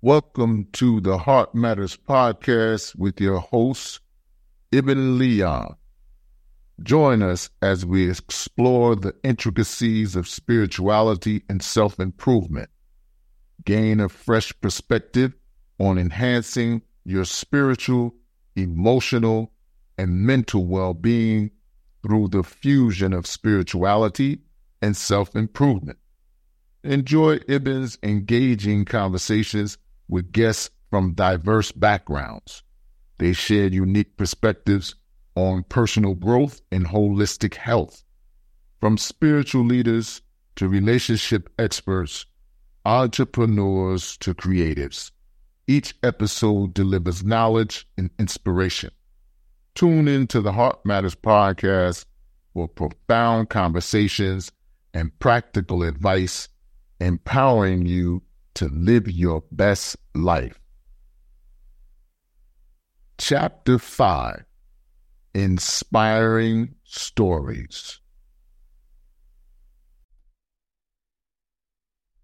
Welcome to the Heart Matters podcast with your host, Ibn Leon. Join us as we explore the intricacies of spirituality and self improvement. Gain a fresh perspective on enhancing your spiritual, emotional, and mental well being through the fusion of spirituality and self improvement. Enjoy Ibn's engaging conversations with guests from diverse backgrounds. They shared unique perspectives on personal growth and holistic health. From spiritual leaders to relationship experts, entrepreneurs to creatives, each episode delivers knowledge and inspiration. Tune in to the Heart Matters podcast for profound conversations and practical advice, empowering you to live your best life. Chapter 5 Inspiring Stories.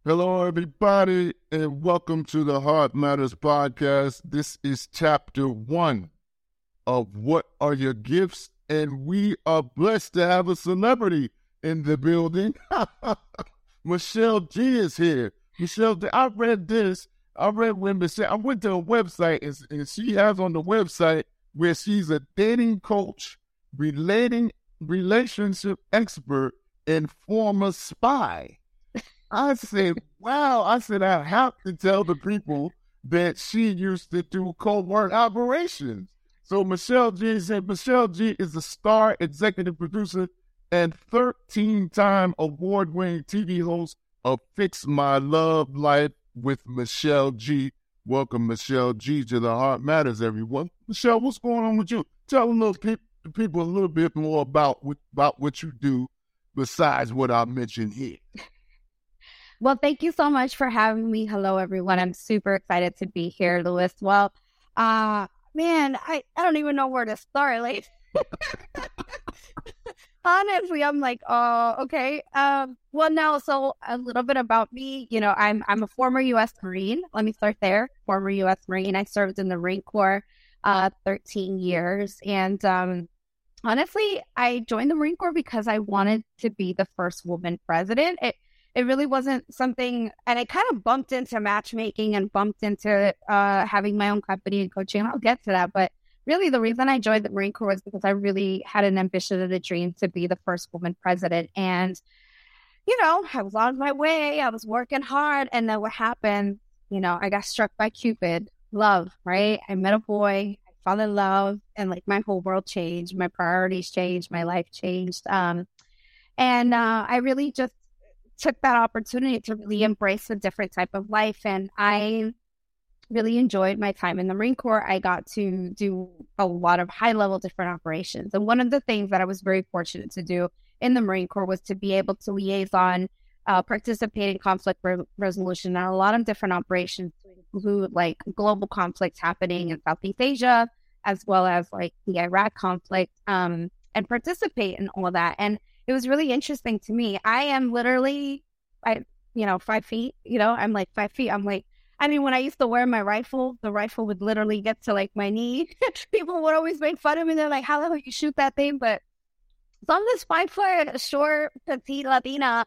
Hello, everybody, and welcome to the Heart Matters podcast. This is chapter one of What Are Your Gifts? And we are blessed to have a celebrity in the building. Michelle G is here. Michelle, I read this. I read when Michelle, I went to a website and, and she has on the website where she's a dating coach, relating relationship expert, and former spy. I said, wow. I said, I have to tell the people that she used to do covert operations. So Michelle G said, Michelle G is a star executive producer and 13 time award winning TV host of Fix My Love Life with Michelle G. Welcome, Michelle G, to the Heart Matters, everyone. Michelle, what's going on with you? Tell a little pe- people a little bit more about what, about what you do besides what I mentioned here. Well, thank you so much for having me. Hello, everyone. I'm super excited to be here, Louis. Well, uh, man, I, I don't even know where to start. Like, honestly, I'm like, oh, okay. Um, well, no. So a little bit about me. You know, I'm I'm a former U.S. Marine. Let me start there. Former U.S. Marine. I served in the Marine Corps, uh, 13 years, and um, honestly, I joined the Marine Corps because I wanted to be the first woman president. It it really wasn't something, and I kind of bumped into matchmaking and bumped into uh, having my own company and coaching. I'll get to that, but really the reason I joined the Marine Corps was because I really had an ambition and a dream to be the first woman president. And, you know, I was on my way, I was working hard. And then what happened, you know, I got struck by Cupid, love, right? I met a boy, I fell in love, and like my whole world changed. My priorities changed, my life changed. Um, and uh, I really just took that opportunity to really embrace a different type of life. And I really enjoyed my time in the Marine Corps. I got to do a lot of high level different operations. And one of the things that I was very fortunate to do in the Marine Corps was to be able to liaison, uh, participate in conflict re- resolution and a lot of different operations to include like global conflicts happening in Southeast Asia, as well as like the Iraq conflict, um, and participate in all that. And it was really interesting to me. I am literally, I, you know, five feet, you know, I'm like five feet. I'm like, I mean, when I used to wear my rifle, the rifle would literally get to like my knee. People would always make fun of me. They're like, how the hell you shoot that thing? But so I'm this five foot, short, petite Latina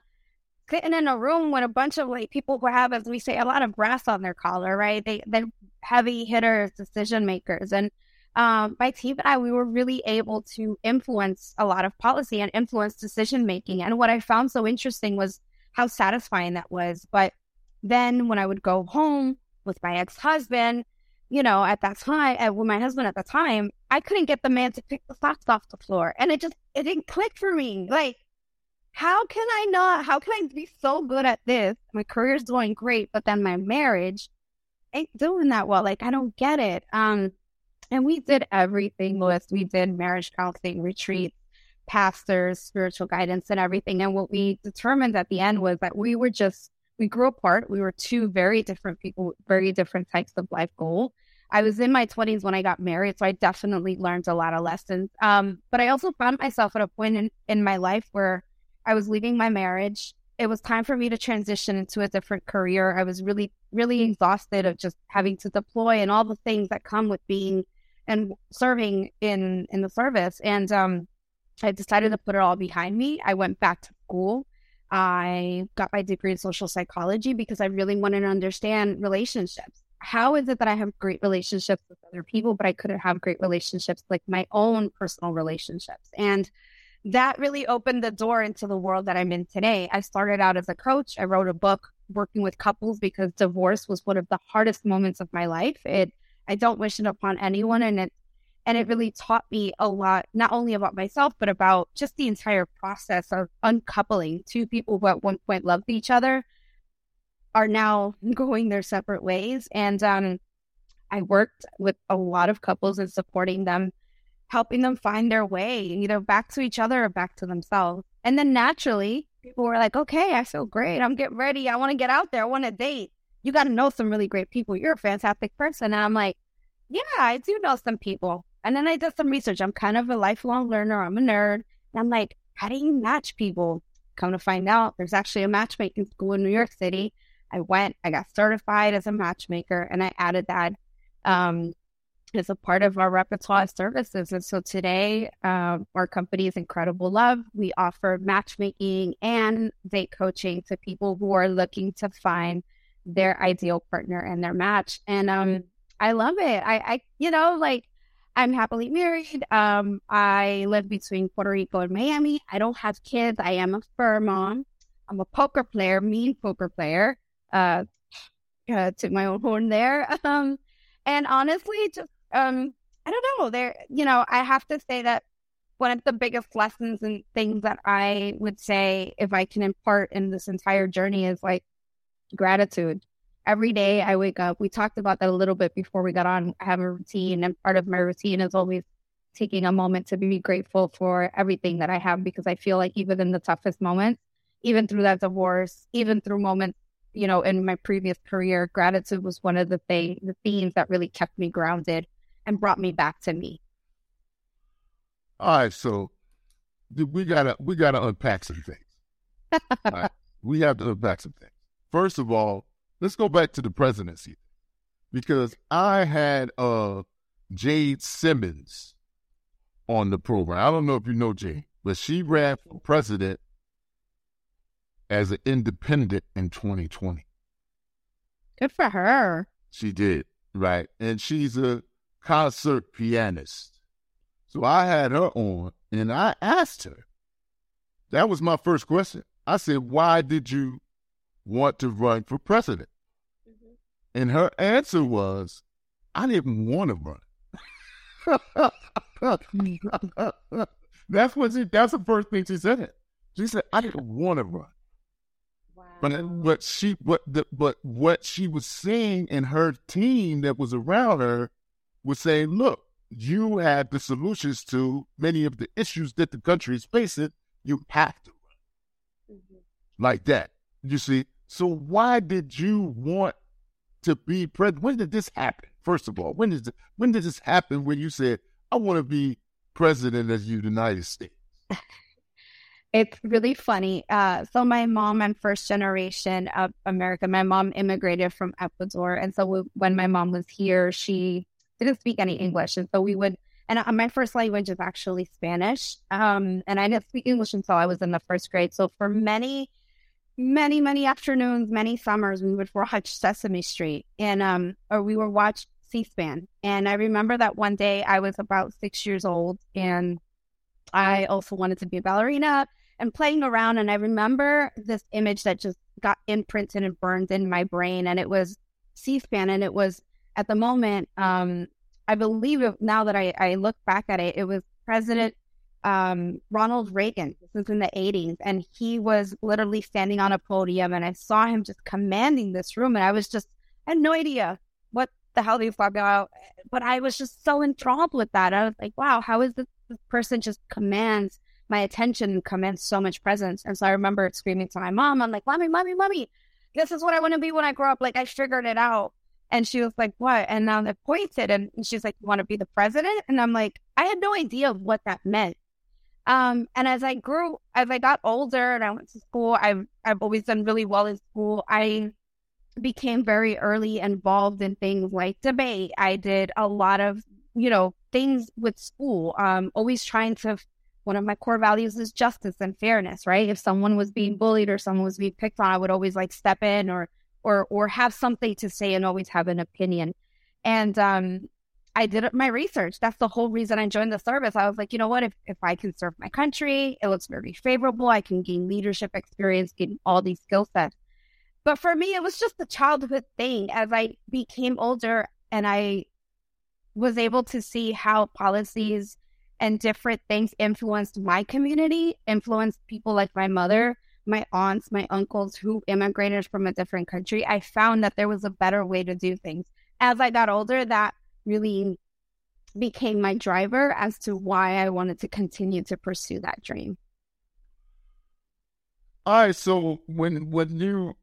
sitting in a room with a bunch of like people who have, as we say, a lot of brass on their collar, right? They, they're heavy hitters, decision makers. And um, my team and I, we were really able to influence a lot of policy and influence decision making. And what I found so interesting was how satisfying that was. But then when I would go home with my ex husband, you know, at that time, uh, with my husband at the time, I couldn't get the man to pick the socks off the floor. And it just, it didn't click for me. Like, how can I not, how can I be so good at this? My career's doing great, but then my marriage ain't doing that well. Like, I don't get it. Um, and we did everything, Louis. We did marriage counseling, retreats, pastors, spiritual guidance, and everything. And what we determined at the end was that we were just we grew apart. We were two very different people, very different types of life goal. I was in my 20s when I got married, so I definitely learned a lot of lessons. Um, but I also found myself at a point in, in my life where I was leaving my marriage it was time for me to transition into a different career. I was really, really exhausted of just having to deploy and all the things that come with being and serving in in the service. And um, I decided to put it all behind me. I went back to school. I got my degree in social psychology because I really wanted to understand relationships. How is it that I have great relationships with other people, but I couldn't have great relationships like my own personal relationships? And that really opened the door into the world that I'm in today. I started out as a coach. I wrote a book working with couples because divorce was one of the hardest moments of my life. It I don't wish it upon anyone and it and it really taught me a lot not only about myself but about just the entire process of uncoupling two people who at one point loved each other are now going their separate ways and um I worked with a lot of couples and supporting them helping them find their way, either back to each other or back to themselves. And then naturally, people were like, okay, I feel great. I'm getting ready. I want to get out there. I want to date. You got to know some really great people. You're a fantastic person. And I'm like, yeah, I do know some people. And then I did some research. I'm kind of a lifelong learner. I'm a nerd. And I'm like, how do you match people? Come to find out, there's actually a matchmaking school in New York City. I went, I got certified as a matchmaker, and I added that um, is a part of our repertoire of services. And so today, uh, our company is Incredible Love. We offer matchmaking and date coaching to people who are looking to find their ideal partner and their match. And um, I love it. I, I, you know, like I'm happily married. Um, I live between Puerto Rico and Miami. I don't have kids. I am a fur mom. I'm a poker player, mean poker player. Uh, uh, to my own horn there. Um, and honestly, just um, I don't know. There, you know, I have to say that one of the biggest lessons and things that I would say, if I can impart in this entire journey, is like gratitude. Every day I wake up, we talked about that a little bit before we got on. I have a routine, and part of my routine is always taking a moment to be grateful for everything that I have because I feel like even in the toughest moments, even through that divorce, even through moments, you know, in my previous career, gratitude was one of the things, the themes that really kept me grounded and brought me back to me. All right, so we gotta we gotta unpack some things. right. We have to unpack some things. First of all, let's go back to the presidency because I had uh Jade Simmons on the program. I don't know if you know Jade, but she ran for president as an independent in 2020. Good for her. She did, right? And she's a concert pianist. So I had her on and I asked her. That was my first question. I said, Why did you want to run for president? Mm-hmm. And her answer was, I didn't want to run. that's what she, that's the first thing she said. She said, I didn't want to run. Wow. But but she but the, but what she was seeing in her team that was around her was saying, look, you have the solutions to many of the issues that the country is facing. You have to run mm-hmm. like that. You see? So why did you want to be president? When did this happen? First of all, when did when did this happen? When you said, "I want to be president of the United States"? it's really funny. Uh, so my mom, I'm first generation of American. My mom immigrated from Ecuador, and so when my mom was here, she didn't speak any English. And so we would, and my first language is actually Spanish. Um, and I didn't speak English until I was in the first grade. So for many, many, many afternoons, many summers, we would watch Sesame Street and, um, or we would watch C-SPAN. And I remember that one day I was about six years old and I also wanted to be a ballerina and playing around. And I remember this image that just got imprinted and burned in my brain. And it was C-SPAN and it was at the moment, um, I believe now that I, I look back at it, it was President um, Ronald Reagan. This was in the 80s. And he was literally standing on a podium. And I saw him just commanding this room. And I was just, I had no idea what the hell they talking about. But I was just so enthralled with that. I was like, wow, how is this, this person just commands my attention and commands so much presence? And so I remember screaming to my mom, I'm like, mommy, mommy, mommy, this is what I want to be when I grow up. Like I figured it out. And she was like, What? And now they pointed and she's like, You want to be the president? And I'm like, I had no idea what that meant. Um, and as I grew, as I got older and I went to school, I've I've always done really well in school. I became very early involved in things like debate. I did a lot of, you know, things with school. Um, always trying to one of my core values is justice and fairness, right? If someone was being bullied or someone was being picked on, I would always like step in or or or have something to say and always have an opinion. And um I did my research. That's the whole reason I joined the service. I was like, you know what? If, if I can serve my country, it looks very favorable. I can gain leadership experience, gain all these skill sets. But for me, it was just a childhood thing. As I became older and I was able to see how policies and different things influenced my community, influenced people like my mother, my aunts, my uncles who immigrated from a different country. I found that there was a better way to do things. As I got older, that really became my driver as to why I wanted to continue to pursue that dream. All right, so when when you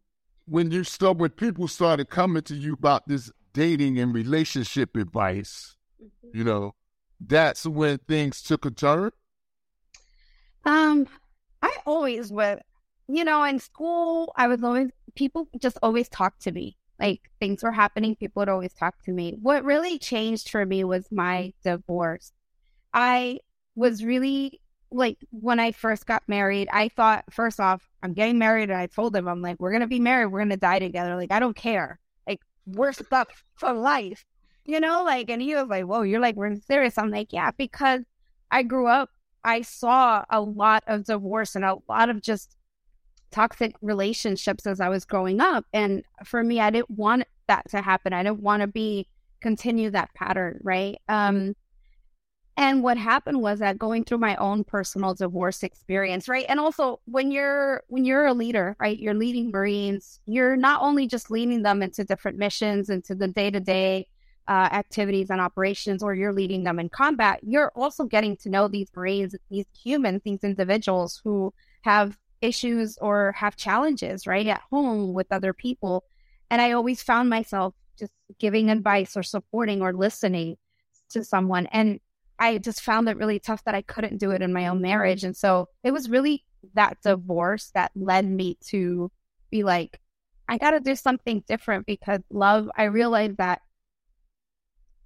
when you start when people started coming to you about this dating and relationship advice, mm-hmm. you know, that's when things took a turn. Um, I always would, you know, in school, I was always people just always talk to me like things were happening, people would always talk to me. What really changed for me was my divorce. I was really like when I first got married, I thought first off, I'm getting married and I told him I'm like, we're gonna be married, we're gonna die together. Like I don't care. Like we're stuck for life. You know, like and he was like, Whoa, you're like, we're serious. I'm like, Yeah, because I grew up, I saw a lot of divorce and a lot of just toxic relationships as I was growing up. And for me, I didn't want that to happen. I didn't want to be continue that pattern, right? Um, and what happened was that going through my own personal divorce experience, right? And also when you're when you're a leader, right? You're leading Marines, you're not only just leading them into different missions, into the day-to-day uh, activities and operations, or you're leading them in combat, you're also getting to know these Marines, these humans, these individuals who have issues or have challenges, right, at home with other people. And I always found myself just giving advice or supporting or listening to someone. And I just found it really tough that I couldn't do it in my own marriage. And so it was really that divorce that led me to be like, I got to do something different because love, I realized that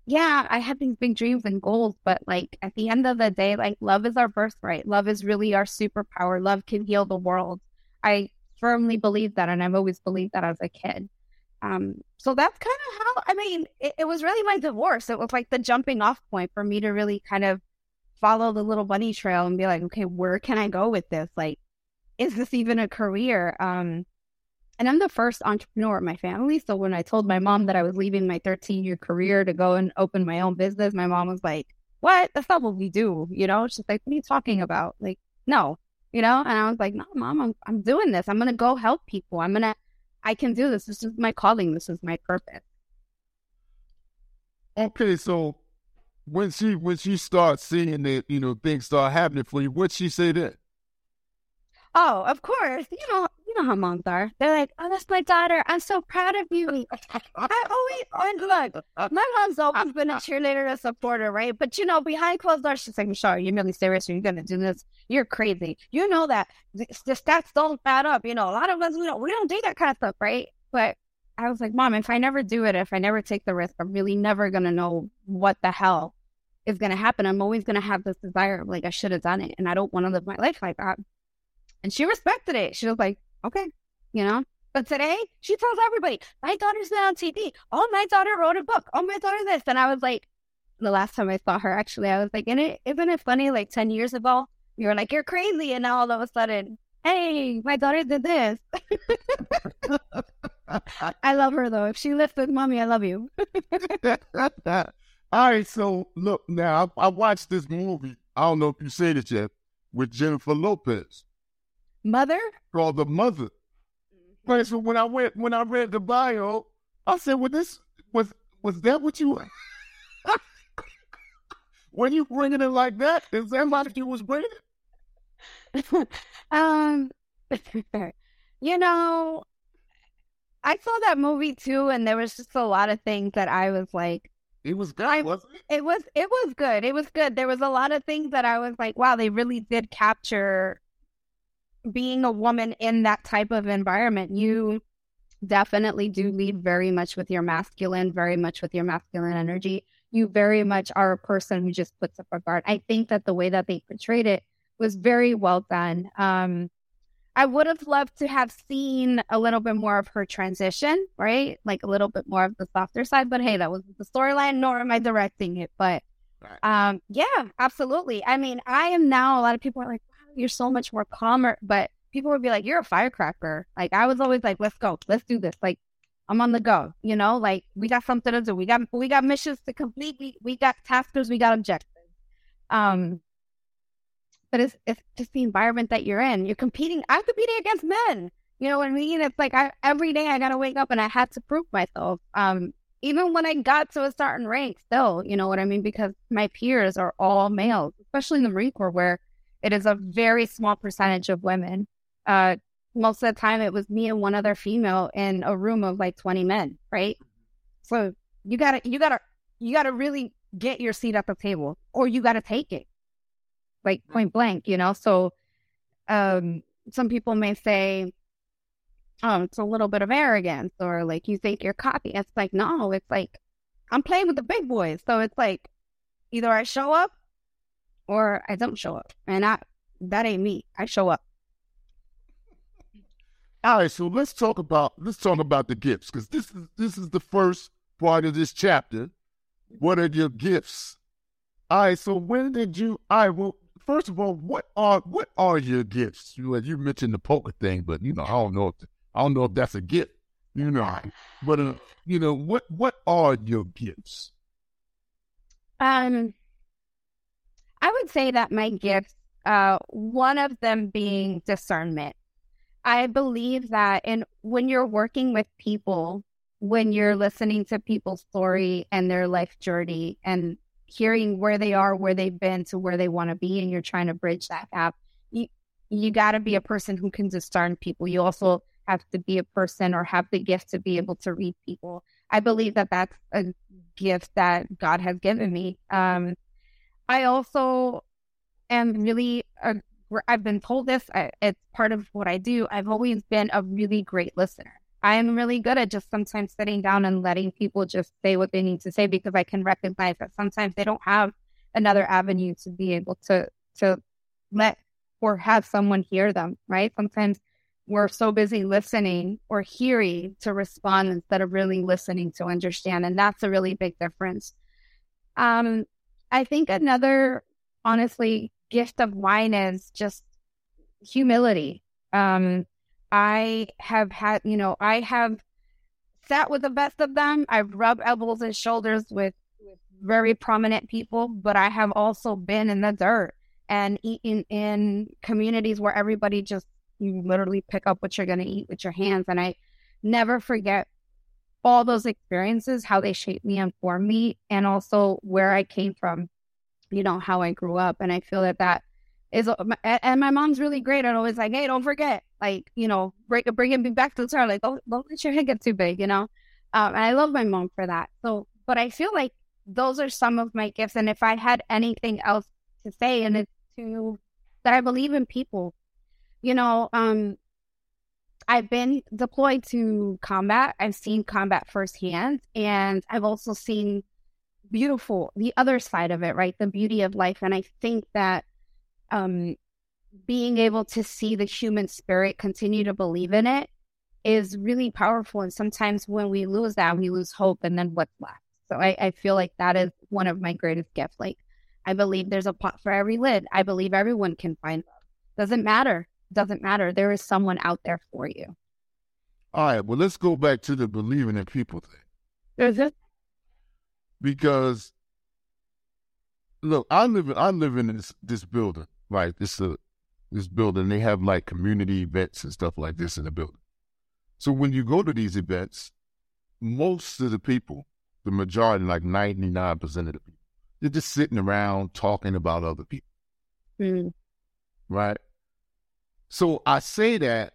yeah, I had these big dreams and goals, but like at the end of the day, like love is our birthright. Love is really our superpower. Love can heal the world. I firmly believe that, and I've always believed that as a kid. Um, so that's kind of how I mean, it, it was really my divorce. It was like the jumping off point for me to really kind of follow the little bunny trail and be like, okay, where can I go with this? Like, is this even a career? Um, and I'm the first entrepreneur in my family. So when I told my mom that I was leaving my 13 year career to go and open my own business, my mom was like, What? That's not what we do. You know, she's like, What are you talking about? Like, no, you know? And I was like, No, mom, I'm, I'm doing this. I'm going to go help people. I'm going to, I can do this. This is my calling. This is my purpose. Okay. So when she, when she starts seeing that, you know, things start happening for you, what she say then? Oh, of course. You know, you know how moms are. They're like, "Oh, that's my daughter. I'm so proud of you." I always, and look, my mom's always been a cheerleader, and a supporter, right? But you know, behind closed doors, she's like, "Michelle, you're really serious? Are you gonna do this? You're crazy. You know that the, the stats don't add up. You know, a lot of us we don't we don't do that kind of stuff, right?" But I was like, "Mom, if I never do it, if I never take the risk, I'm really never gonna know what the hell." is going to happen. I'm always going to have this desire of like, I should have done it. And I don't want to live my life like that. And she respected it. She was like, okay, you know. But today, she tells everybody, my daughter's been on TV. Oh, my daughter wrote a book. Oh, my daughter this. And I was like, the last time I saw her, actually, I was like, isn't it, isn't it funny? Like 10 years ago, you were like, you're crazy. And now all of a sudden, hey, my daughter did this. I love her though. If she listens, mommy, I love you. all right. So look, now I, I watched this movie. I don't know if you've seen it yet with Jennifer Lopez. Mother? Called the mother. Right. So when I went when I read the bio, I said, "Well, this was was that what you?" when you bringing it like that, is that what you was bringing? um, you know, I saw that movie too, and there was just a lot of things that I was like, It was good, wasn't it? It was it was good. It was good. There was a lot of things that I was like, wow, they really did capture being a woman in that type of environment. You definitely do lead very much with your masculine, very much with your masculine energy. You very much are a person who just puts up a guard. I think that the way that they portrayed it was very well done. Um, I would have loved to have seen a little bit more of her transition, right? Like a little bit more of the softer side. But hey, that was the storyline, nor am I directing it. But um, yeah, absolutely. I mean, I am now, a lot of people are like, you're so much more calmer. But people would be like, you're a firecracker. Like, I was always like, let's go, let's do this. Like, I'm on the go, you know, like we got something to do. We got, we got missions to complete. We, we got taskers, we got objectives. Um, but it's it's just the environment that you're in. You're competing. I'm competing against men. You know what I mean? It's like I every day I gotta wake up and I had to prove myself. Um, even when I got to a certain rank, still, you know what I mean? Because my peers are all males, especially in the Marine Corps, where it is a very small percentage of women. Uh, most of the time, it was me and one other female in a room of like 20 men, right? So you gotta, you gotta, you gotta really get your seat at the table, or you gotta take it like point blank, you know? So um, some people may say, oh, it's a little bit of arrogance or like you think you're cocky. It's like, no, it's like I'm playing with the big boys. So it's like either I show up or I don't show up. And I that ain't me. I show up. All right, so let's talk about let's talk about the gifts because this is this is the first part of this chapter. What are your gifts? All right, so when did you? I right, well, first of all, what are what are your gifts? You you mentioned the poker thing, but you know I don't know if I don't know if that's a gift. You know, but uh, you know what what are your gifts? Um, I would say that my gifts, uh, one of them being discernment. I believe that, and when you're working with people, when you're listening to people's story and their life journey, and hearing where they are, where they've been to where they want to be, and you're trying to bridge that gap. You you got to be a person who can discern people. You also have to be a person or have the gift to be able to read people. I believe that that's a gift that God has given me. Um, I also am really, i I've been told this, I, it's part of what I do. I've always been a really great listener. I am really good at just sometimes sitting down and letting people just say what they need to say because I can recognize that sometimes they don't have another avenue to be able to to let or have someone hear them, right? Sometimes we're so busy listening or hearing to respond instead of really listening to understand. And that's a really big difference. Um, I think another honestly gift of wine is just humility. Um, I have had, you know, I have sat with the best of them. I've rubbed elbows and shoulders with, with very prominent people, but I have also been in the dirt and eaten in communities where everybody just you literally pick up what you're going to eat with your hands. And I never forget all those experiences, how they shaped me and formed me, and also where I came from, you know, how I grew up. And I feel that that is, and my mom's really great and always like, hey, don't forget, like, you know, break bring, bringing me back to the start, like, don't, don't let your head get too big, you know? Um, and I love my mom for that. So, but I feel like those are some of my gifts. And if I had anything else to say, and it's to that I believe in people, you know, um, I've been deployed to combat. I've seen combat firsthand, and I've also seen beautiful the other side of it, right? The beauty of life. And I think that um, being able to see the human spirit continue to believe in it is really powerful. And sometimes when we lose that, we lose hope, and then what's left? So I, I feel like that is one of my greatest gifts. Like I believe there's a pot for every lid. I believe everyone can find love. Doesn't matter. Doesn't matter. There is someone out there for you. All right. Well, let's go back to the believing in people thing. Is it? Because look, I live I live in this this building, right? This uh, this building. They have like community events and stuff like this in the building. So when you go to these events, most of the people, the majority, like ninety nine percent of the people, they're just sitting around talking about other people. Mm. Right? So I say that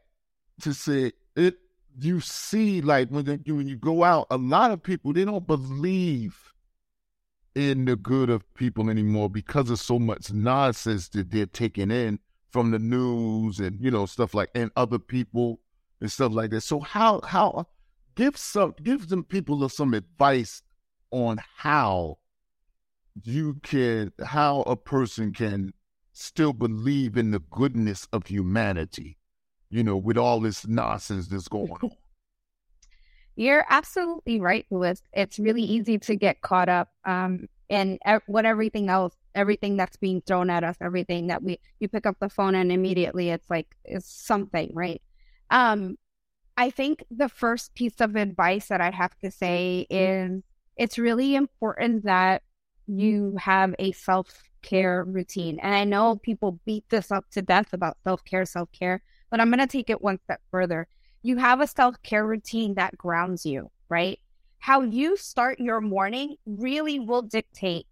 to say it you see like when they, when you go out, a lot of people they don't believe in the good of people anymore because of so much nonsense that they're taking in from the news and you know stuff like and other people and stuff like that. So how how give some give some people some advice on how you can how a person can still believe in the goodness of humanity, you know, with all this nonsense that's going on. You're absolutely right, Louis. It's really easy to get caught up um, in what everything else, everything that's being thrown at us, everything that we you pick up the phone and immediately it's like it's something, right? Um, I think the first piece of advice that I'd have to say is it's really important that Mm-hmm. you have a self care routine. And I know people beat this up to death about self care, self care, but I'm going to take it one step further. You have a self care routine that grounds you, right? How you start your morning really will dictate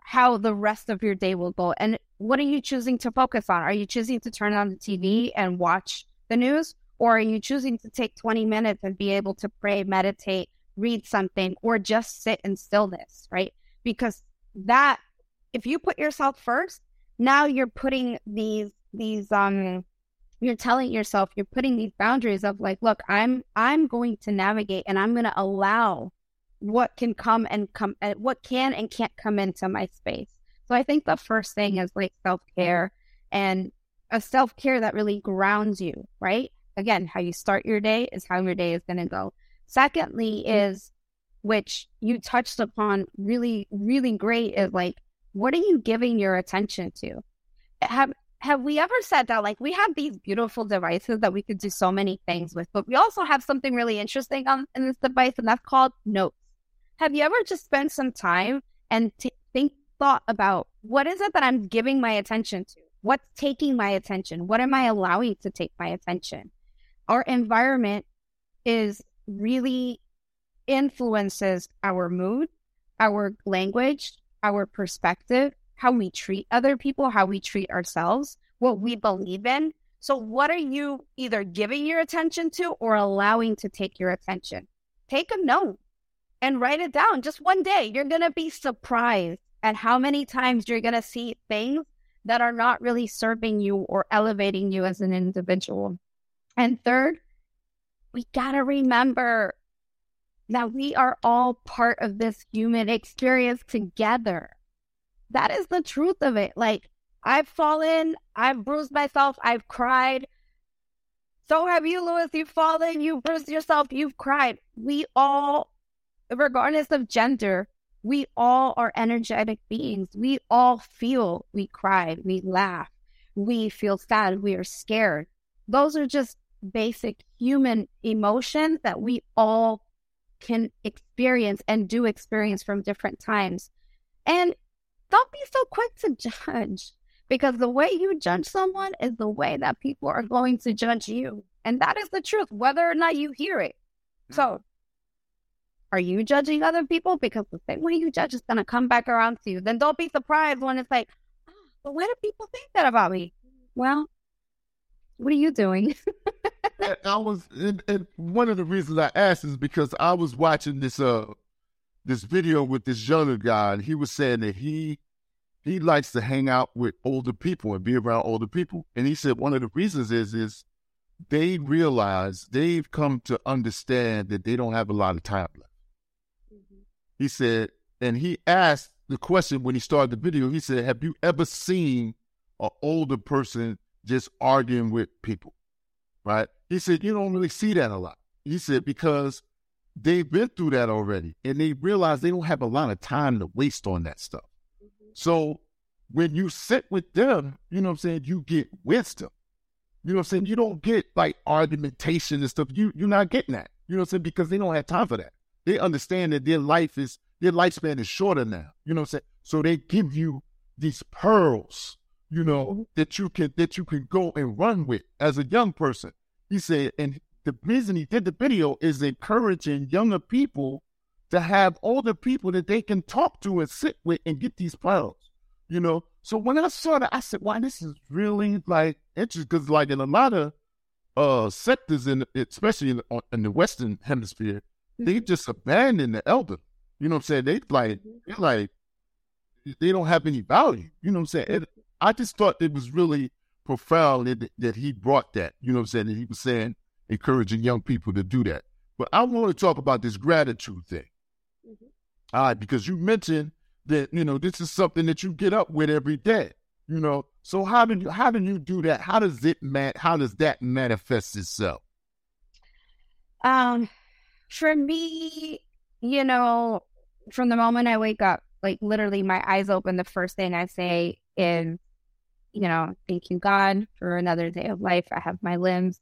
how the rest of your day will go. And what are you choosing to focus on? Are you choosing to turn on the TV and watch the news? Or are you choosing to take 20 minutes and be able to pray, meditate, read something, or just sit in stillness, right? Because that if you put yourself first, now you're putting these these um you're telling yourself you're putting these boundaries of like look i'm i'm going to navigate and i'm going to allow what can come and come uh, what can and can't come into my space. So i think the first thing is like self-care and a self-care that really grounds you right? Again how you start your day is how your day is going to go. Secondly is which you touched upon really, really great is like, what are you giving your attention to? Have have we ever said that like we have these beautiful devices that we could do so many things with, but we also have something really interesting on in this device, and that's called notes. Have you ever just spent some time and t- think thought about what is it that I'm giving my attention to? What's taking my attention? What am I allowing to take my attention? Our environment is really influences our mood, our language, our perspective, how we treat other people, how we treat ourselves, what we believe in. So, what are you either giving your attention to or allowing to take your attention? Take a note and write it down just one day. You're going to be surprised at how many times you're going to see things that are not really serving you or elevating you as an individual. And third, we got to remember that we are all part of this human experience together. That is the truth of it. Like, I've fallen, I've bruised myself, I've cried. So have you, Louis. You've fallen, you've bruised yourself, you've cried. We all, regardless of gender, we all are energetic beings. We all feel, we cry, we laugh, we feel sad, we are scared. Those are just basic human emotions that we all can experience and do experience from different times. And don't be so quick to judge because the way you judge someone is the way that people are going to judge you. And that is the truth, whether or not you hear it. So, mm. are you judging other people? Because the same way you judge is going to come back around to you. Then don't be surprised when it's like, oh, but why do people think that about me? Well, what are you doing? I was, and, and, one of the reasons I asked is because I was watching this uh this video with this younger guy, and he was saying that he he likes to hang out with older people and be around older people, and he said one of the reasons is is they realize they've come to understand that they don't have a lot of time left. Mm-hmm. He said, and he asked the question when he started the video. He said, "Have you ever seen an older person just arguing with people?" Right? He said, You don't really see that a lot. He said, Because they've been through that already and they realize they don't have a lot of time to waste on that stuff. Mm-hmm. So when you sit with them, you know what I'm saying, you get wisdom. You know what I'm saying? You don't get like argumentation and stuff. You you're not getting that. You know what I'm saying? Because they don't have time for that. They understand that their life is their lifespan is shorter now. You know what I'm saying? So they give you these pearls, you know, mm-hmm. that you can that you can go and run with as a young person. He said, and the reason he did the video is encouraging younger people to have older people that they can talk to and sit with and get these pearls. You know, so when I saw that, I said, "Wow, this is really like interesting." Because like in a lot of uh sectors, in especially in, in the Western Hemisphere, they mm-hmm. just abandon the elder. You know what I'm saying? They like, they like, they don't have any value. You know what I'm saying? It, I just thought it was really profound that, that he brought that. You know what I'm saying? That he was saying, encouraging young people to do that. But I want to talk about this gratitude thing. Mm-hmm. All right, because you mentioned that you know this is something that you get up with every day. You know, so how do you how do you do that? How does it man? How does that manifest itself? Um, for me, you know, from the moment I wake up, like literally my eyes open, the first thing I say is, you know, thank you God for another day of life. I have my limbs.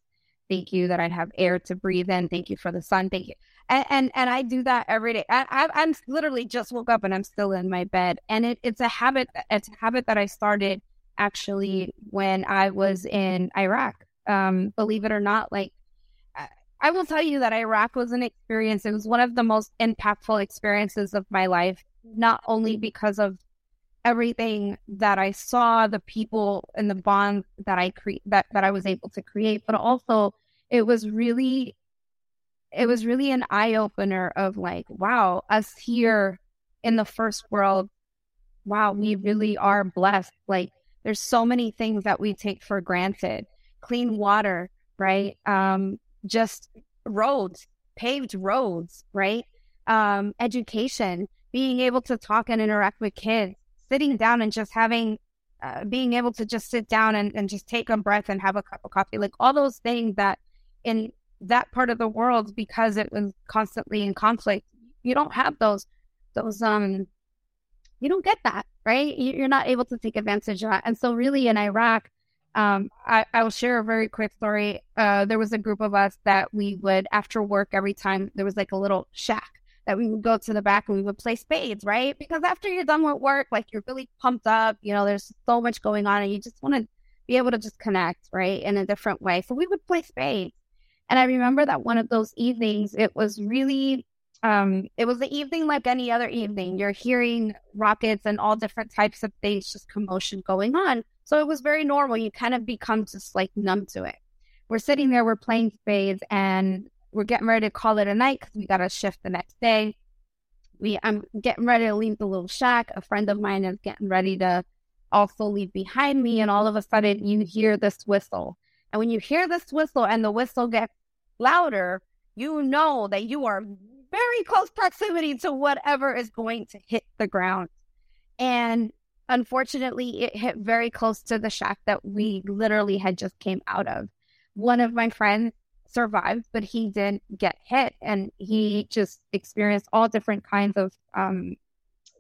Thank you that I have air to breathe in. Thank you for the sun. Thank you. And and, and I do that every day. I, I am literally just woke up and I'm still in my bed. And it, it's a habit. It's a habit that I started actually when I was in Iraq. Um, believe it or not, like I will tell you that Iraq was an experience. It was one of the most impactful experiences of my life, not only because of everything that I saw, the people and the bonds that I create that that I was able to create, but also it was really it was really an eye opener of like, wow, us here in the first world, wow, we really are blessed. Like there's so many things that we take for granted. Clean water, right? Um, just roads, paved roads, right? Um, education, being able to talk and interact with kids, sitting down and just having, uh, being able to just sit down and, and just take a breath and have a cup of coffee, like all those things that in that part of the world, because it was constantly in conflict, you don't have those, those, um, you don't get that, right? You're not able to take advantage of that. And so, really, in Iraq, um, I, I will share a very quick story. Uh, there was a group of us that we would, after work, every time there was like a little shack that we would go to the back and we would play spades, right? Because after you're done with work, like you're really pumped up, you know, there's so much going on and you just want to be able to just connect, right? In a different way. So we would play spades. And I remember that one of those evenings, it was really, um, it was the evening like any other evening. You're hearing rockets and all different types of things, just commotion going on. So it was very normal. You kind of become just like numb to it. We're sitting there, we're playing spades, and we're getting ready to call it a night because we got a shift the next day. We I'm getting ready to leave the little shack. A friend of mine is getting ready to also leave behind me, and all of a sudden you hear this whistle. And when you hear this whistle and the whistle gets louder, you know that you are very close proximity to whatever is going to hit the ground. And unfortunately, it hit very close to the shack that we literally had just came out of. One of my friends survived, but he didn't get hit, and he just experienced all different kinds of um,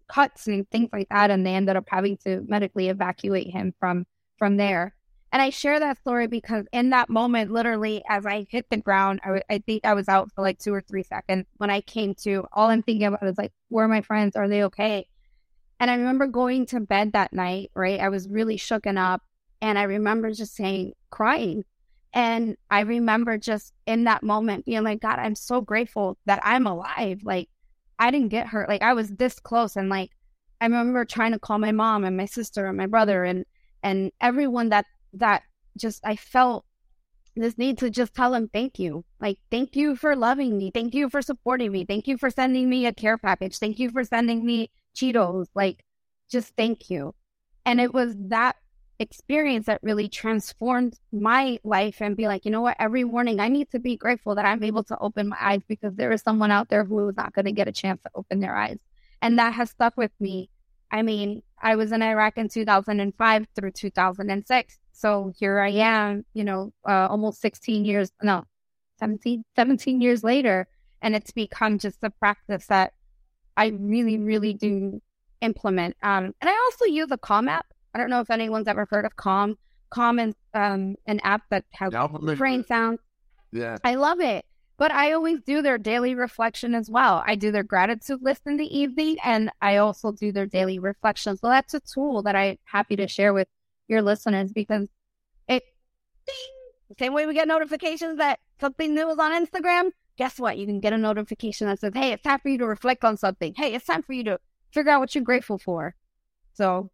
cuts and things like that. And they ended up having to medically evacuate him from from there. And I share that story because in that moment, literally, as I hit the ground, I, w- I think I was out for like two or three seconds. When I came to, all I'm thinking about is like, where are my friends? Are they okay? And I remember going to bed that night, right? I was really shooken up. And I remember just saying, crying. And I remember just in that moment being like, God, I'm so grateful that I'm alive. Like, I didn't get hurt. Like, I was this close. And like, I remember trying to call my mom and my sister and my brother and, and everyone that, that just, I felt this need to just tell them thank you. Like, thank you for loving me. Thank you for supporting me. Thank you for sending me a care package. Thank you for sending me Cheetos. Like, just thank you. And it was that experience that really transformed my life and be like, you know what, every morning I need to be grateful that I'm able to open my eyes because there is someone out there who is not going to get a chance to open their eyes. And that has stuck with me. I mean, I was in Iraq in 2005 through 2006. So here I am, you know, uh, almost 16 years, no, 17, 17 years later. And it's become just a practice that I really, really do implement. Um, and I also use a Calm app. I don't know if anyone's ever heard of Calm. Calm is um, an app that has brain sounds. Yeah. I love it. But I always do their daily reflection as well. I do their gratitude list in the evening and I also do their daily reflection. So that's a tool that I'm happy to share with your listeners because it ding, same way we get notifications that something new is on Instagram. Guess what? You can get a notification that says, Hey, it's time for you to reflect on something. Hey, it's time for you to figure out what you're grateful for. So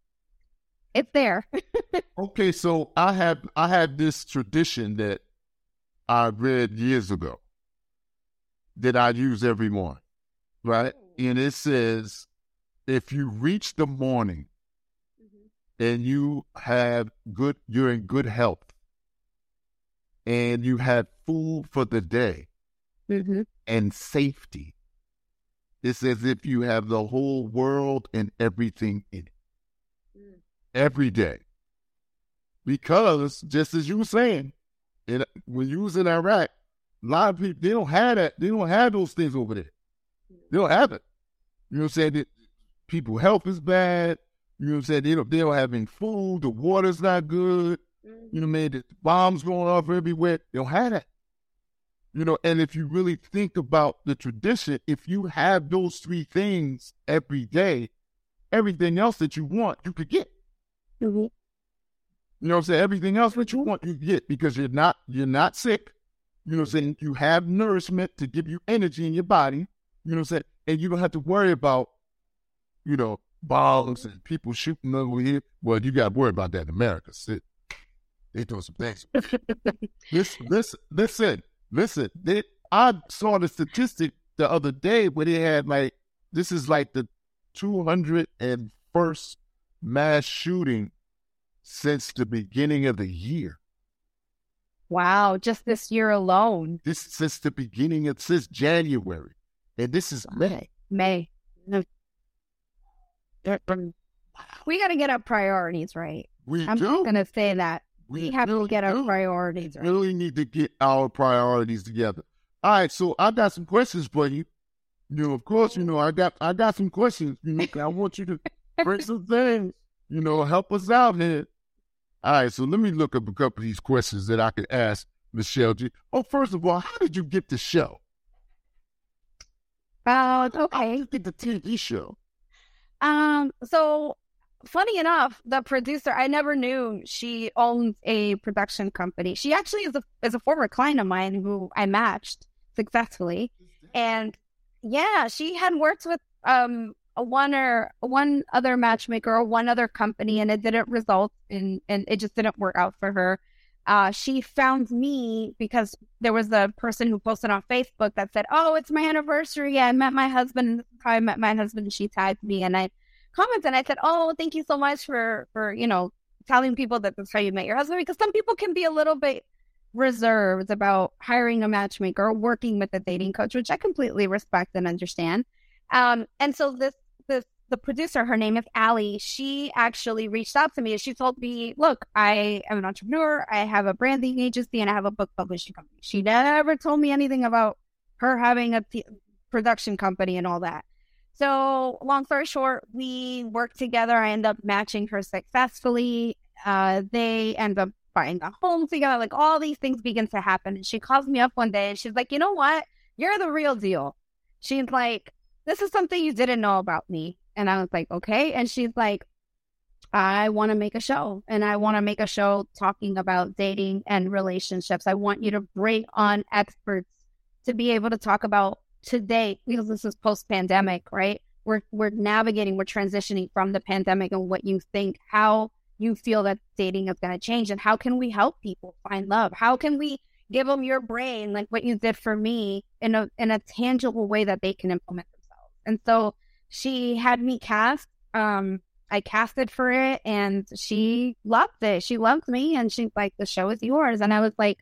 it's there. okay, so I have I had this tradition that I read years ago that I use every morning, right? And it says if you reach the morning and you have good, you're in good health, and you have food for the day Mm-hmm. and safety, it's as if you have the whole world and everything in it. Every day. Because just as you were saying, in, when you was in Iraq, a lot of people they don't have that. They don't have those things over there. They don't have it. You know what I'm saying? That people health is bad. You know what I'm saying? They don't they don't have any food. The water's not good. You know what I mean? The bombs going off everywhere. They don't have that. You know, and if you really think about the tradition, if you have those three things every day, everything else that you want, you could get. Mm-hmm. You know what I'm saying? Everything else that you want, you get because you're not you're not sick. You know what I'm saying? You have nourishment to give you energy in your body. You know what I'm saying? And you don't have to worry about, you know, bombs and people shooting over here. Well, you got to worry about that in America. Sit. They doing some things. listen, listen, listen, listen. They, I saw the statistic the other day where they had like this is like the 201st mass shooting since the beginning of the year. Wow, just this year alone, This since the beginning of since January, and this is May. May. No. We got to get our priorities right. We I'm do. going to say that. We have to get our do. priorities right. really need to get our priorities together. All right, so I got some questions for you. You know, of course, you oh. know, I got I got some questions. You know, I want you to bring some things. You know, help us out here. All right, so let me look up a couple of these questions that I could ask Michelle G. Oh, first of all, how did you get the show? Uh, How did okay. you get the TV show? Um, so funny enough, the producer, I never knew she owns a production company. She actually is a is a former client of mine who I matched successfully. And yeah, she had worked with um one or one other matchmaker or one other company and it didn't result in and it just didn't work out for her. Uh, she found me because there was a person who posted on Facebook that said, "Oh, it's my anniversary. I met my husband. and how I met my husband." She tagged me, and I commented. And I said, "Oh, thank you so much for for you know telling people that that's how you met your husband." Because some people can be a little bit reserved about hiring a matchmaker or working with a dating coach, which I completely respect and understand. Um, and so this the producer, her name is Allie. She actually reached out to me and she told me, "Look, I am an entrepreneur. I have a branding agency and I have a book publishing company." She never told me anything about her having a production company and all that. So, long story short, we worked together. I end up matching her successfully. Uh, they end up buying a home together. Like all these things begin to happen. And she calls me up one day and she's like, "You know what? You're the real deal." She's like, "This is something you didn't know about me." And I was like, okay. And she's like, I want to make a show and I want to make a show talking about dating and relationships. I want you to bring on experts to be able to talk about today because this is post pandemic, right? We're, we're navigating, we're transitioning from the pandemic and what you think, how you feel that dating is going to change and how can we help people find love? How can we give them your brain like what you did for me in a, in a tangible way that they can implement themselves? And so, she had me cast. Um, I casted for it and she loved it. She loved me and she's like, the show is yours. And I was like,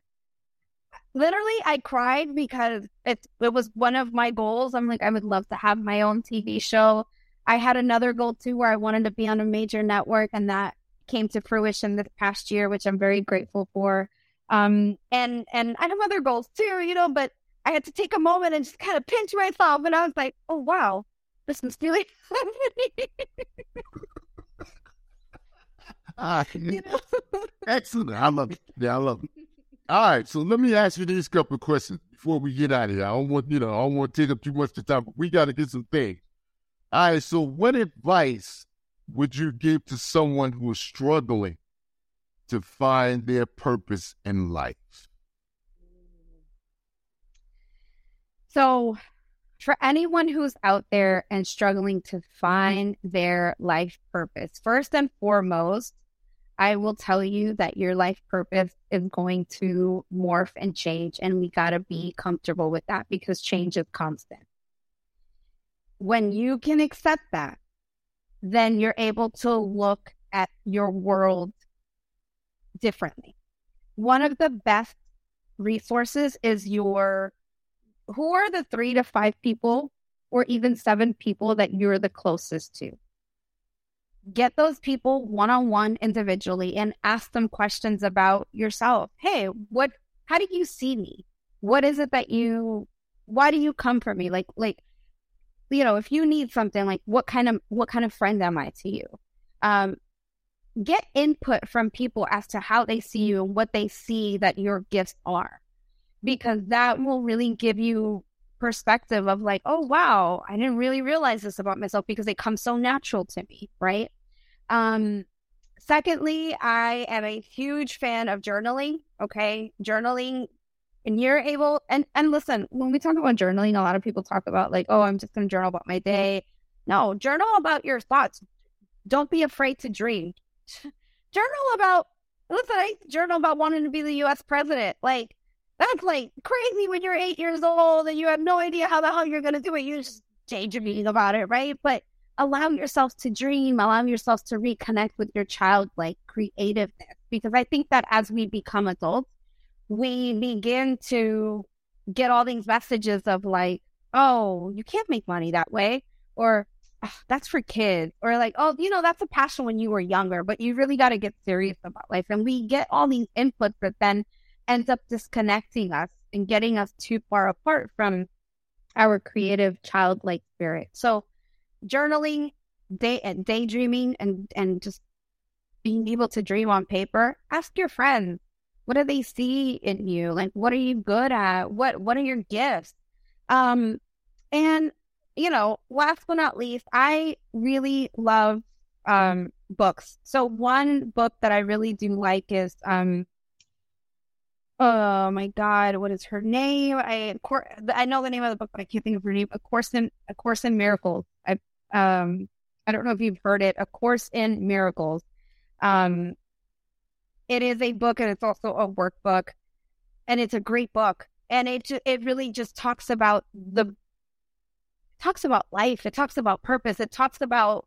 literally, I cried because it, it was one of my goals. I'm like, I would love to have my own TV show. I had another goal too where I wanted to be on a major network and that came to fruition this past year, which I'm very grateful for. Um, and, and I have other goals too, you know, but I had to take a moment and just kind of pinch myself. And I was like, oh, wow this is really Ah, you know? excellent. I love it. Yeah, I love it. All right, so let me ask you these couple of questions before we get out of here. I don't want you know, I don't want to take up too much of time, but we got to get some things. All right, so what advice would you give to someone who is struggling to find their purpose in life? So, for anyone who's out there and struggling to find their life purpose, first and foremost, I will tell you that your life purpose is going to morph and change, and we got to be comfortable with that because change is constant. When you can accept that, then you're able to look at your world differently. One of the best resources is your who are the three to five people or even seven people that you're the closest to. Get those people one on one individually and ask them questions about yourself. Hey, what, how do you see me? What is it that you, why do you come for me? Like, like, you know, if you need something, like what kind of, what kind of friend am I to you? Um, get input from people as to how they see you and what they see that your gifts are, because that will really give you perspective of like, oh, wow, I didn't really realize this about myself because it comes so natural to me, right? Um, secondly, I am a huge fan of journaling. Okay. Journaling, and you're able, and, and listen, when we talk about journaling, a lot of people talk about like, oh, I'm just going to journal about my day. No, journal about your thoughts. Don't be afraid to dream. journal about, listen, I journal about wanting to be the US president. Like, that's like crazy when you're eight years old and you have no idea how the hell you're going to do it. You're just daydreaming about it, right? But allow yourself to dream, allow yourself to reconnect with your childlike creativeness. Because I think that as we become adults, we begin to get all these messages of like, oh, you can't make money that way, or oh, that's for kids, or like, oh, you know, that's a passion when you were younger, but you really got to get serious about life. And we get all these inputs, but then ends up disconnecting us and getting us too far apart from our creative childlike spirit. So journaling, day and daydreaming and and just being able to dream on paper, ask your friends, what do they see in you? Like what are you good at? What what are your gifts? Um and you know, last but not least, I really love um books. So one book that I really do like is um Oh my God, what is her name? I I know the name of the book, but I can't think of her name. A Course in A Course in Miracles. I um I don't know if you've heard it. A Course in Miracles. Um, it is a book and it's also a workbook, and it's a great book. And it it really just talks about the talks about life. It talks about purpose. It talks about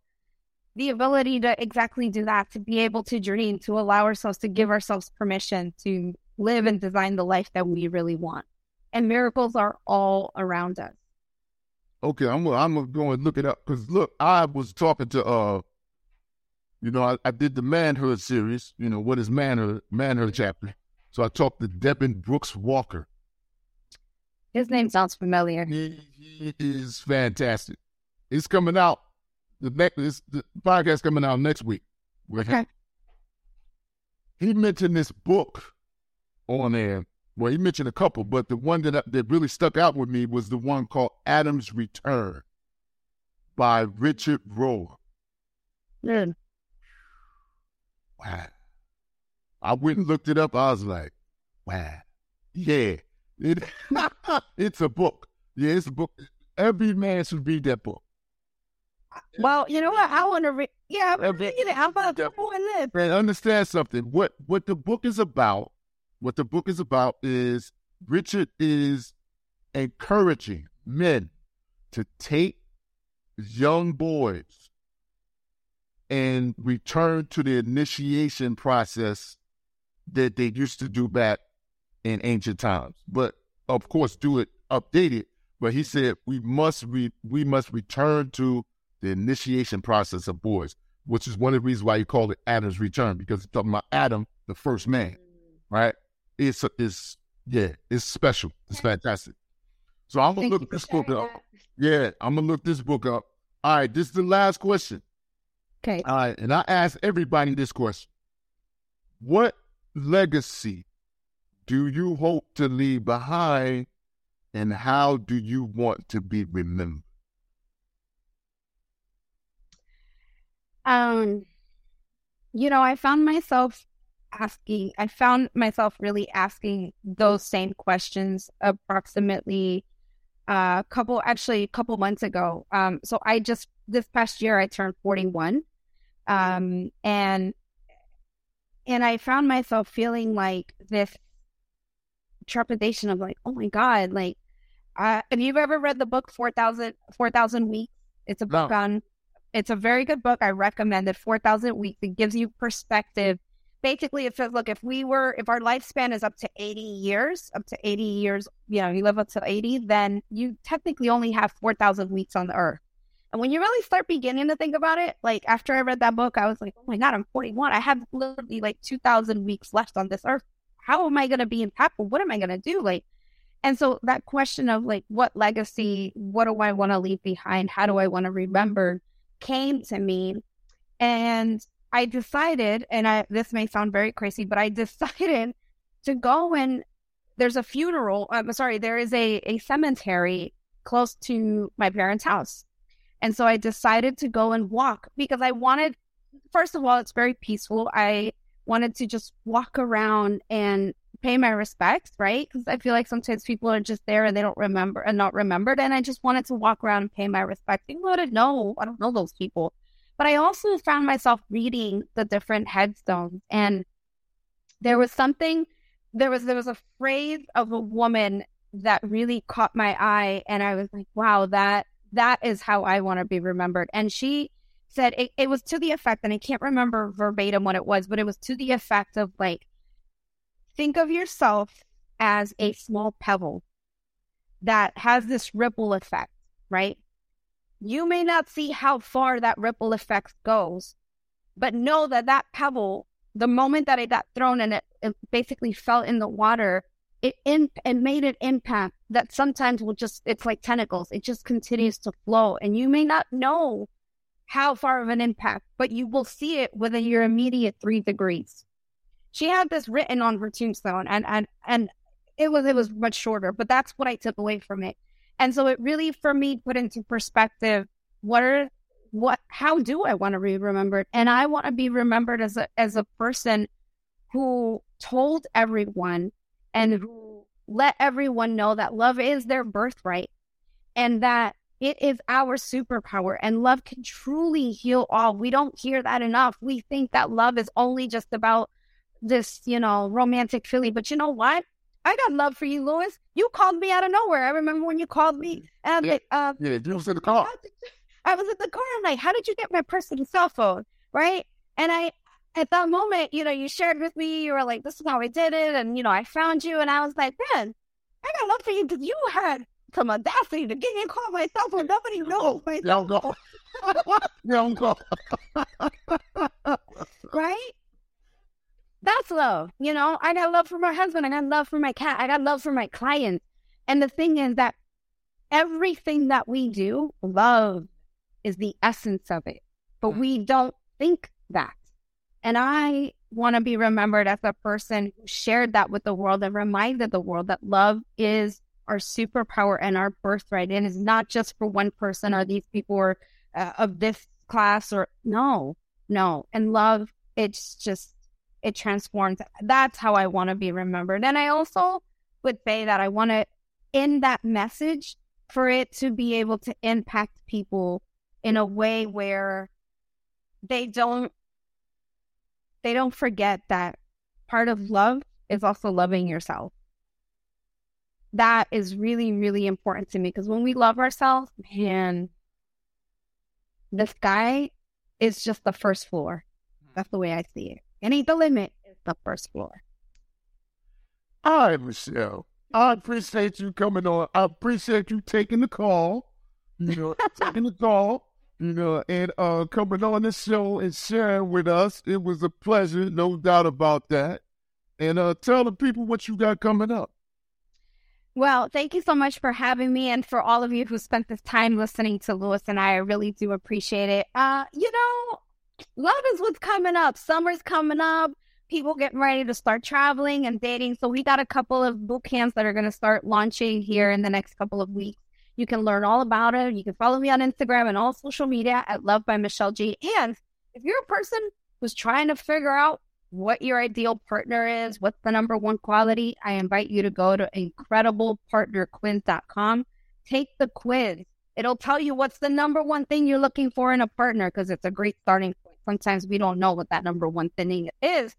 the ability to exactly do that, to be able to dream, to allow ourselves to give ourselves permission to live and design the life that we really want. And miracles are all around us. Okay, I'm I'm gonna look it up because look, I was talking to uh, you know, I, I did the manhood series. You know, what is manhood? Manhood chapter. So I talked to Devin Brooks Walker. His name sounds familiar. He, he is fantastic. It's coming out. The next the podcast coming out next week. Okay. He mentioned this book on there. Well, he mentioned a couple, but the one that that really stuck out with me was the one called Adam's Return by Richard Rohr. Yeah. Wow. I went and looked it up. I was like, wow. Yeah. It, it's a book. Yeah, it's a book. Every man should read that book. Well, you know what? I want to read. Yeah, I'm reading it. I'm about to this. And understand something. What what the book is about what the book is about is Richard is encouraging men to take young boys and return to the initiation process that they used to do back in ancient times. But of course, do it updated. But he said we must re- we must return to the initiation process of boys, which is one of the reasons why he called it Adam's return because he's talking about Adam, the first man, mm. right? It's it's yeah, it's special. It's fantastic. So I'm gonna Thank look this book up. Yeah, I'm gonna look this book up. All right, this is the last question. Okay. All right, and I ask everybody this question: What legacy do you hope to leave behind, and how do you want to be remembered? Um, you know, I found myself asking, I found myself really asking those same questions approximately a uh, couple, actually a couple months ago. Um, so I just, this past year, I turned 41. Um, and, and I found myself feeling like this trepidation of like, oh my God, like, uh, have you ever read the book 4,000 4, Weeks? It's a book no. on It's a very good book. I recommend it. 4,000 Weeks. It gives you perspective. Basically, it says, look, if we were, if our lifespan is up to 80 years, up to 80 years, you know, you live up to 80, then you technically only have 4,000 weeks on the earth. And when you really start beginning to think about it, like after I read that book, I was like, oh my God, I'm 41. I have literally like 2,000 weeks left on this earth. How am I going to be impactful? What am I going to do? Like, and so that question of like, what legacy, what do I want to leave behind? How do I want to remember came to me. And I decided, and I, this may sound very crazy, but I decided to go and there's a funeral. I'm sorry, there is a, a cemetery close to my parents' house. And so I decided to go and walk because I wanted, first of all, it's very peaceful. I wanted to just walk around and pay my respects, right? Because I feel like sometimes people are just there and they don't remember and not remembered. And I just wanted to walk around and pay my respects. Even though I didn't know, I don't know those people. But I also found myself reading the different headstones. And there was something, there was there was a phrase of a woman that really caught my eye. And I was like, wow, that that is how I want to be remembered. And she said it, it was to the effect, and I can't remember verbatim what it was, but it was to the effect of like think of yourself as a small pebble that has this ripple effect, right? You may not see how far that ripple effect goes, but know that that pebble, the moment that it got thrown and it, it basically fell in the water, it, in, it made an impact that sometimes will just, it's like tentacles. It just continues to flow. And you may not know how far of an impact, but you will see it within your immediate three degrees she had this written on her tombstone and and and it was it was much shorter but that's what i took away from it and so it really for me put into perspective what are what how do i want to be remembered and i want to be remembered as a as a person who told everyone and who let everyone know that love is their birthright and that it is our superpower and love can truly heal all. We don't hear that enough. We think that love is only just about this, you know, romantic feeling. But you know what? I got love for you, Louis. You called me out of nowhere. I remember when you called me. And yeah, uh, yeah, you was in the car. I was in the car. I'm like, how did you get my personal cell phone? Right. And I, at that moment, you know, you shared with me, you were like, this is how I did it. And, you know, I found you and I was like, man, I got love for you because you had some audacity to give me call my cell phone. Nobody knows. My Don't go. Don't go. right? That's love. You know, I got love for my husband. I got love for my cat. I got love for my clients. And the thing is that everything that we do, love is the essence of it. But we don't think that. And I want to be remembered as a person who shared that with the world and reminded the world that love is our superpower and our birthright. And it's not just for one person or these people or uh, of this class or no, no. And love, it's just it transforms. That's how I want to be remembered. And I also would say that I want to end that message for it to be able to impact people in a way where they don't they don't forget that part of love is also loving yourself. That is really, really important to me because when we love ourselves, man, the sky is just the first floor. Hmm. That's the way I see it. Any the limit is the first floor. All right, Michelle. I appreciate you coming on. I appreciate you taking the call. You know, taking the call. You know, and uh, coming on the show and sharing with us. It was a pleasure, no doubt about that. And uh, tell the people what you got coming up. Well, thank you so much for having me and for all of you who spent this time listening to Louis and I. I really do appreciate it. Uh, you know, love is what's coming up. Summer's coming up. People getting ready to start traveling and dating. So we got a couple of boot camps that are going to start launching here in the next couple of weeks. You can learn all about it. You can follow me on Instagram and all social media at Love by Michelle G. And if you're a person who's trying to figure out what your ideal partner is, what's the number one quality, I invite you to go to incrediblepartnerquiz.com. Take the quiz. It'll tell you what's the number one thing you're looking for in a partner because it's a great starting point sometimes we don't know what that number one thing is.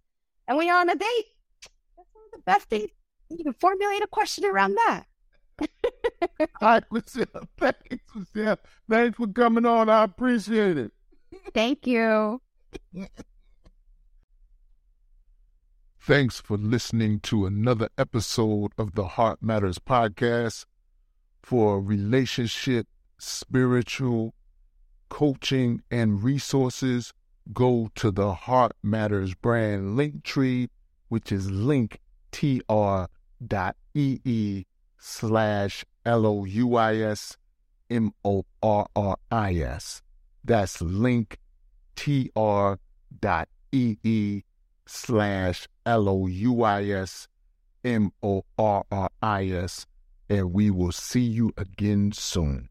And when you're on a date, that's one of the best dates. You can formulate a question around that. All right, Lucia. Thanks, Lucia. Thanks for coming on. I appreciate it. Thank you. Thanks for listening to another episode of the Heart Matters podcast. For relationship, spiritual, coaching, and resources, go to the Heart Matters brand link tree, which is linktr.ee slash L O U I S M O R R I S. That's linktr.ee slash L O U I S M O R R I S. And we will see you again soon.